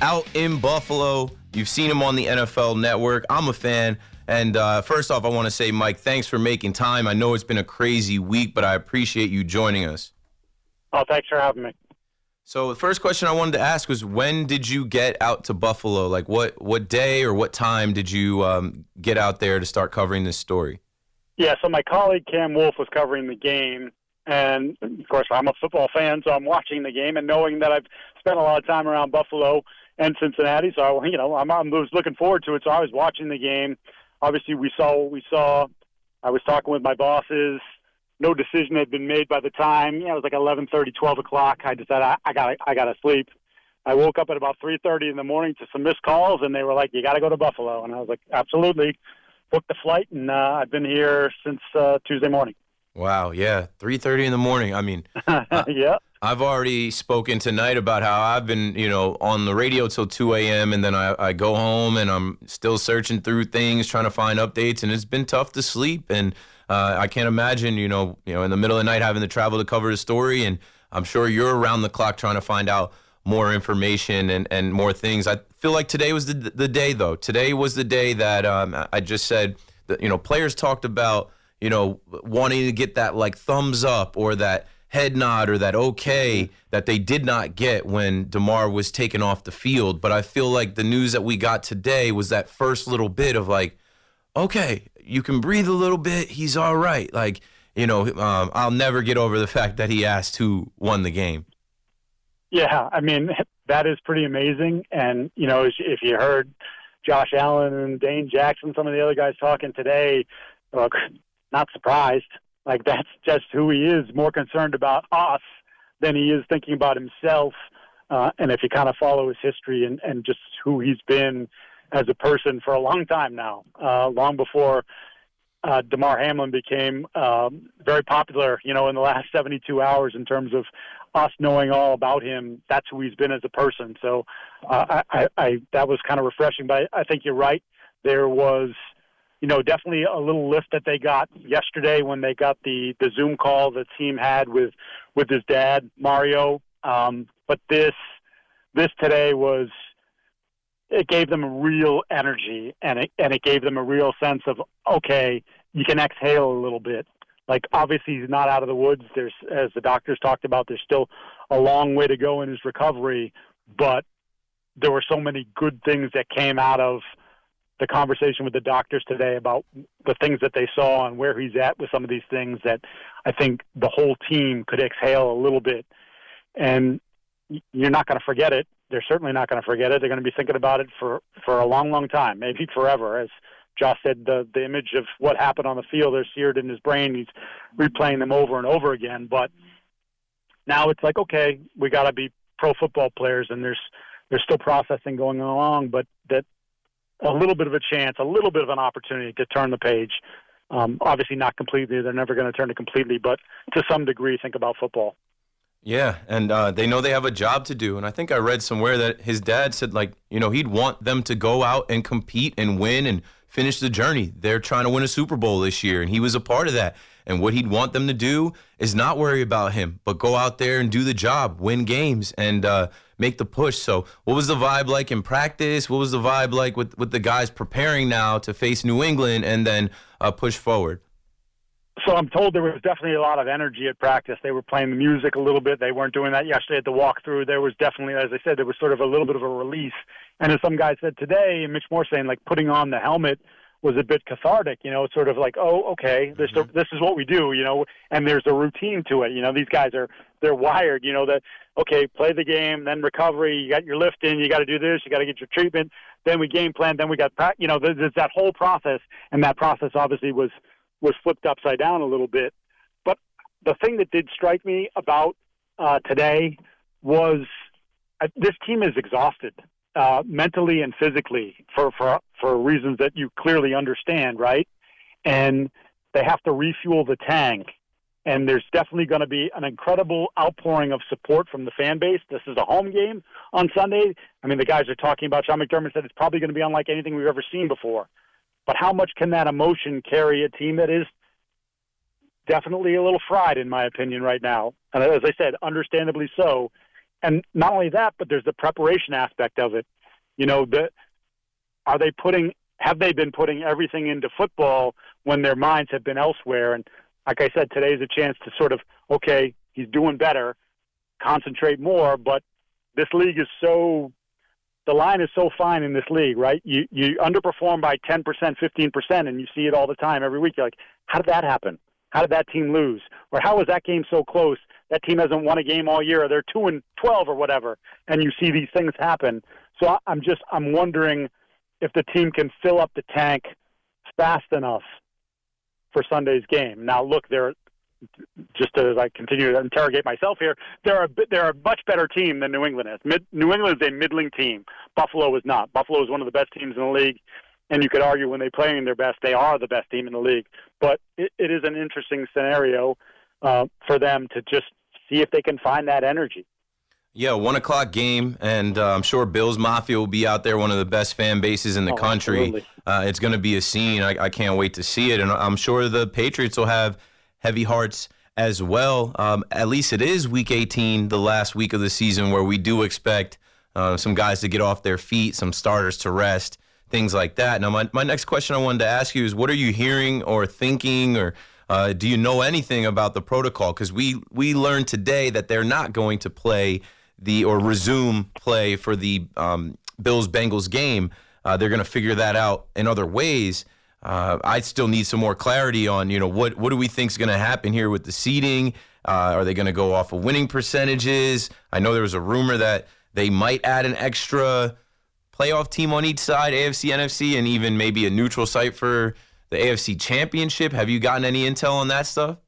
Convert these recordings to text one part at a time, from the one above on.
out in Buffalo. You've seen him on the NFL Network. I'm a fan. And uh, first off, I want to say, Mike, thanks for making time. I know it's been a crazy week, but I appreciate you joining us. Oh, thanks for having me. So the first question I wanted to ask was, when did you get out to Buffalo? Like, what what day or what time did you um, get out there to start covering this story? Yeah, so my colleague Cam Wolfe was covering the game, and of course I'm a football fan, so I'm watching the game and knowing that I've spent a lot of time around Buffalo and Cincinnati, so I, you know I'm, I was looking forward to it. So I was watching the game obviously we saw what we saw. I was talking with my bosses. No decision had been made by the time. Yeah, it was like eleven thirty, twelve o'clock. I decided I, I got I got to sleep. I woke up at about three thirty in the morning to some missed calls, and they were like, "You got to go to Buffalo," and I was like, "Absolutely." Booked the flight, and uh, I've been here since uh, Tuesday morning. Wow, yeah, three thirty in the morning. I mean, yeah. I've already spoken tonight about how I've been, you know, on the radio till 2 a.m. and then I, I go home and I'm still searching through things, trying to find updates, and it's been tough to sleep. And uh, I can't imagine, you know, you know, in the middle of the night having to travel to cover the story. And I'm sure you're around the clock trying to find out more information and, and more things. I feel like today was the, the day, though. Today was the day that um, I just said that, you know, players talked about, you know, wanting to get that like thumbs up or that – head nod or that okay that they did not get when Damar was taken off the field. But I feel like the news that we got today was that first little bit of like, okay, you can breathe a little bit. He's all right. Like, you know, um, I'll never get over the fact that he asked who won the game. Yeah, I mean that is pretty amazing. And you know, if you heard Josh Allen and Dane Jackson, some of the other guys talking today, look, not surprised. Like that's just who he is. More concerned about us than he is thinking about himself. Uh, and if you kind of follow his history and, and just who he's been as a person for a long time now, uh, long before uh, Damar Hamlin became um, very popular, you know, in the last 72 hours in terms of us knowing all about him. That's who he's been as a person. So uh, I, I, I, that was kind of refreshing. But I, I think you're right. There was you know, definitely a little lift that they got yesterday when they got the the Zoom call the team had with with his dad Mario. Um, but this this today was it gave them a real energy and it and it gave them a real sense of okay, you can exhale a little bit. Like obviously he's not out of the woods. There's as the doctors talked about, there's still a long way to go in his recovery, but there were so many good things that came out of the conversation with the doctors today about the things that they saw and where he's at with some of these things that I think the whole team could exhale a little bit. And you're not going to forget it. They're certainly not going to forget it. They're going to be thinking about it for for a long, long time, maybe forever. As Josh said, the the image of what happened on the field is seared in his brain. He's replaying them over and over again. But now it's like, okay, we got to be pro football players, and there's there's still processing going along, but that a little bit of a chance, a little bit of an opportunity to turn the page. Um, obviously, not completely. They're never going to turn it completely, but to some degree, think about football. Yeah, and uh, they know they have a job to do. And I think I read somewhere that his dad said, like, you know, he'd want them to go out and compete and win and finish the journey. They're trying to win a Super Bowl this year, and he was a part of that. And what he'd want them to do is not worry about him, but go out there and do the job, win games, and uh, make the push. So, what was the vibe like in practice? What was the vibe like with, with the guys preparing now to face New England and then uh, push forward? So I'm told there was definitely a lot of energy at practice. They were playing the music a little bit. They weren't doing that yesterday at the walkthrough. There was definitely, as I said, there was sort of a little bit of a release. And as some guy said today, Mitch Morse saying like putting on the helmet was a bit cathartic. You know, it's sort of like, oh, okay, this mm-hmm. this is what we do. You know, and there's a routine to it. You know, these guys are they're wired. You know that okay, play the game, then recovery. You got your lifting. You got to do this. You got to get your treatment. Then we game plan. Then we got you know there's that whole process, and that process obviously was was flipped upside down a little bit. But the thing that did strike me about uh, today was uh, this team is exhausted uh, mentally and physically for, for for reasons that you clearly understand, right? And they have to refuel the tank. And there's definitely going to be an incredible outpouring of support from the fan base. This is a home game on Sunday. I mean, the guys are talking about. Sean McDermott said it's probably going to be unlike anything we've ever seen before. But how much can that emotion carry a team that is definitely a little fried, in my opinion, right now? And as I said, understandably so and not only that, but there's the preparation aspect of it. You know, the are they putting have they been putting everything into football when their minds have been elsewhere? And like I said, today is a chance to sort of okay, he's doing better, concentrate more. But this league is so the line is so fine in this league, right? You you underperform by ten percent, fifteen percent, and you see it all the time every week. You're like, how did that happen? How did that team lose? Or how was that game so close? That team hasn't won a game all year, or they're two and twelve, or whatever. And you see these things happen. So I'm just I'm wondering if the team can fill up the tank fast enough for Sunday's game. Now, look, they're just as I continue to interrogate myself here, they're a they're a much better team than New England is. Mid, New England is a middling team. Buffalo is not. Buffalo is one of the best teams in the league and you could argue when they play in their best, they are the best team in the league. But it, it is an interesting scenario uh, for them to just see if they can find that energy. Yeah, one o'clock game, and uh, I'm sure Bills Mafia will be out there, one of the best fan bases in the oh, country. Uh, it's going to be a scene. I, I, can't wait to see it, and I'm sure the Patriots will have heavy hearts as well. Um, at least it is Week 18, the last week of the season, where we do expect uh, some guys to get off their feet, some starters to rest things like that. Now, my, my next question I wanted to ask you is what are you hearing or thinking or uh, do you know anything about the protocol? Because we, we learned today that they're not going to play the or resume play for the um, Bills Bengals game. Uh, they're going to figure that out in other ways. Uh, I still need some more clarity on, you know, what what do we think is going to happen here with the seeding? Uh, are they going to go off of winning percentages? I know there was a rumor that they might add an extra playoff team on each side, AFC, NFC, and even maybe a neutral site for the AFC Championship? Have you gotten any intel on that stuff?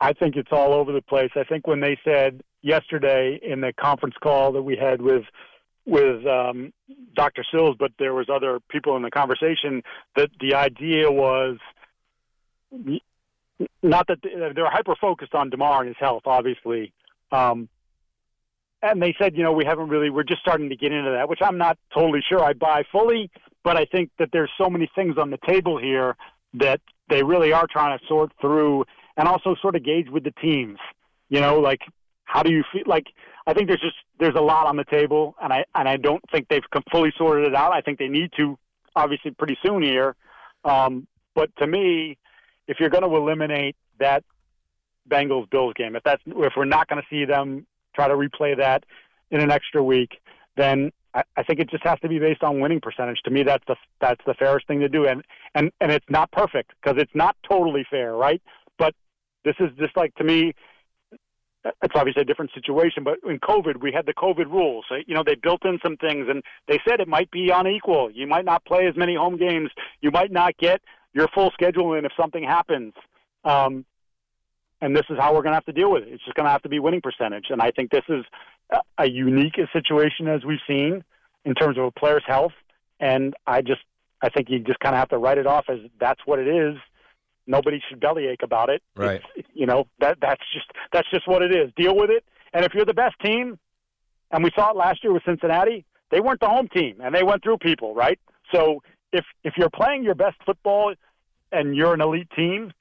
I think it's all over the place. I think when they said yesterday in the conference call that we had with with um, Dr. Sills, but there was other people in the conversation that the idea was not that they're hyper focused on Damar and his health, obviously, um, and they said, you know, we haven't really, we're just starting to get into that, which I'm not totally sure I buy fully, but I think that there's so many things on the table here that they really are trying to sort through and also sort of gauge with the teams. You know, like how do you feel? Like I think there's just there's a lot on the table, and I and I don't think they've fully sorted it out. I think they need to, obviously, pretty soon here. Um, but to me, if you're going to eliminate that Bengals Bills game, if that's if we're not going to see them try to replay that in an extra week, then I, think it just has to be based on winning percentage. To me, that's the that's the fairest thing to do, and and and it's not perfect because it's not totally fair, right? But this is just like to me. It's obviously a different situation, but in COVID, we had the COVID rules. You know, they built in some things, and they said it might be unequal. You might not play as many home games. You might not get your full schedule in if something happens. Um, and this is how we're going to have to deal with it. It's just going to have to be winning percentage, and I think this is a unique situation as we've seen in terms of a player's health. And I just, I think you just kind of have to write it off as that's what it is. Nobody should bellyache about it. Right. It's, you know that that's just that's just what it is. Deal with it. And if you're the best team, and we saw it last year with Cincinnati, they weren't the home team, and they went through people, right? So if if you're playing your best football and you're an elite team,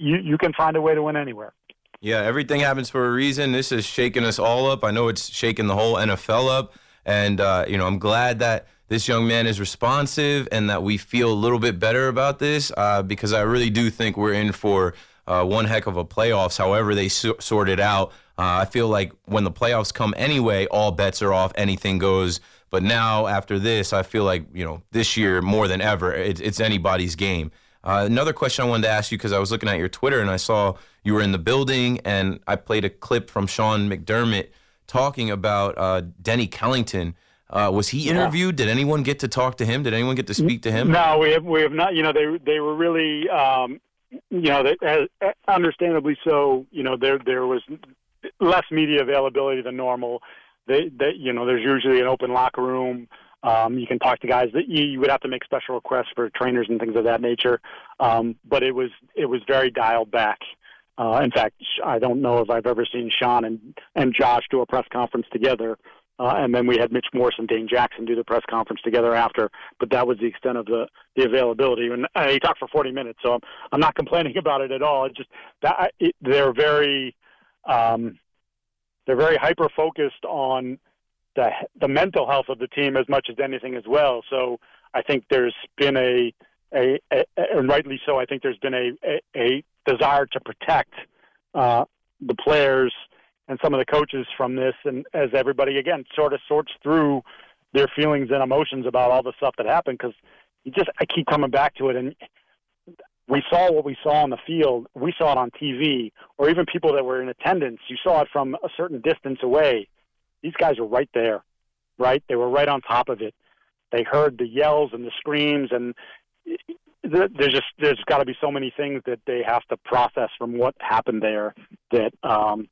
you you can find a way to win anywhere. Yeah, everything happens for a reason. This is shaking us all up. I know it's shaking the whole NFL up, and uh, you know I'm glad that this young man is responsive and that we feel a little bit better about this uh, because I really do think we're in for uh, one heck of a playoffs. However, they so- sort it out. Uh, I feel like when the playoffs come anyway, all bets are off. Anything goes But now after this, I feel like you know this year more than ever, it's, it's anybody's game. Uh, another question I wanted to ask you because I was looking at your Twitter and I saw you were in the building, and I played a clip from Sean McDermott talking about uh, Denny Kellington. Uh, was he interviewed? Yeah. Did anyone get to talk to him? Did anyone get to speak to him? No, we have we have not. You know, they they were really, um, you know, they, uh, understandably so. You know, there there was less media availability than normal. They, they you know, there's usually an open locker room. Um, you can talk to guys that you, you would have to make special requests for trainers and things of that nature. Um, but it was it was very dialed back. Uh, in fact, I don't know if I've ever seen Sean and and Josh do a press conference together. Uh, and then we had Mitch Morse and Dane Jackson do the press conference together after. But that was the extent of the the availability. And uh, he talked for 40 minutes, so I'm, I'm not complaining about it at all. It just that it, they're very um, they're very hyper focused on the the mental health of the team as much as anything as well. So I think there's been a a, a, and rightly so. I think there's been a a, a desire to protect uh, the players and some of the coaches from this, and as everybody again sort of sorts through their feelings and emotions about all the stuff that happened, because you just I keep coming back to it, and we saw what we saw on the field. We saw it on TV, or even people that were in attendance. You saw it from a certain distance away these guys were right there, right? They were right on top of it. They heard the yells and the screams, and there's just there's got to be so many things that they have to process from what happened there that um,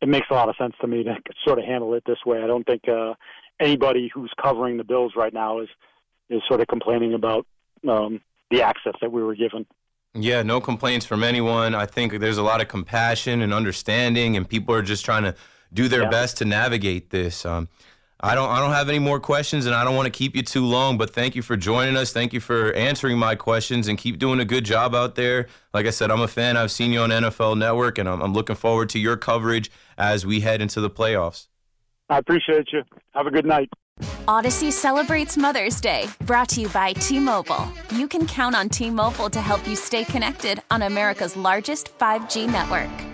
it makes a lot of sense to me to sort of handle it this way. I don't think uh, anybody who's covering the Bills right now is is sort of complaining about um, the access that we were given. Yeah, no complaints from anyone. I think there's a lot of compassion and understanding, and people are just trying to do their yeah. best to navigate this. Um, I don't I don't have any more questions and I don't want to keep you too long, but thank you for joining us. Thank you for answering my questions and keep doing a good job out there. Like I said, I'm a fan. I've seen you on NFL Network and I'm, I'm looking forward to your coverage as we head into the playoffs. I appreciate you. Have a good night. Audacy celebrates Mother's Day, brought to you by T Mobile. You can count on T Mobile to help you stay connected on America's largest 5G network.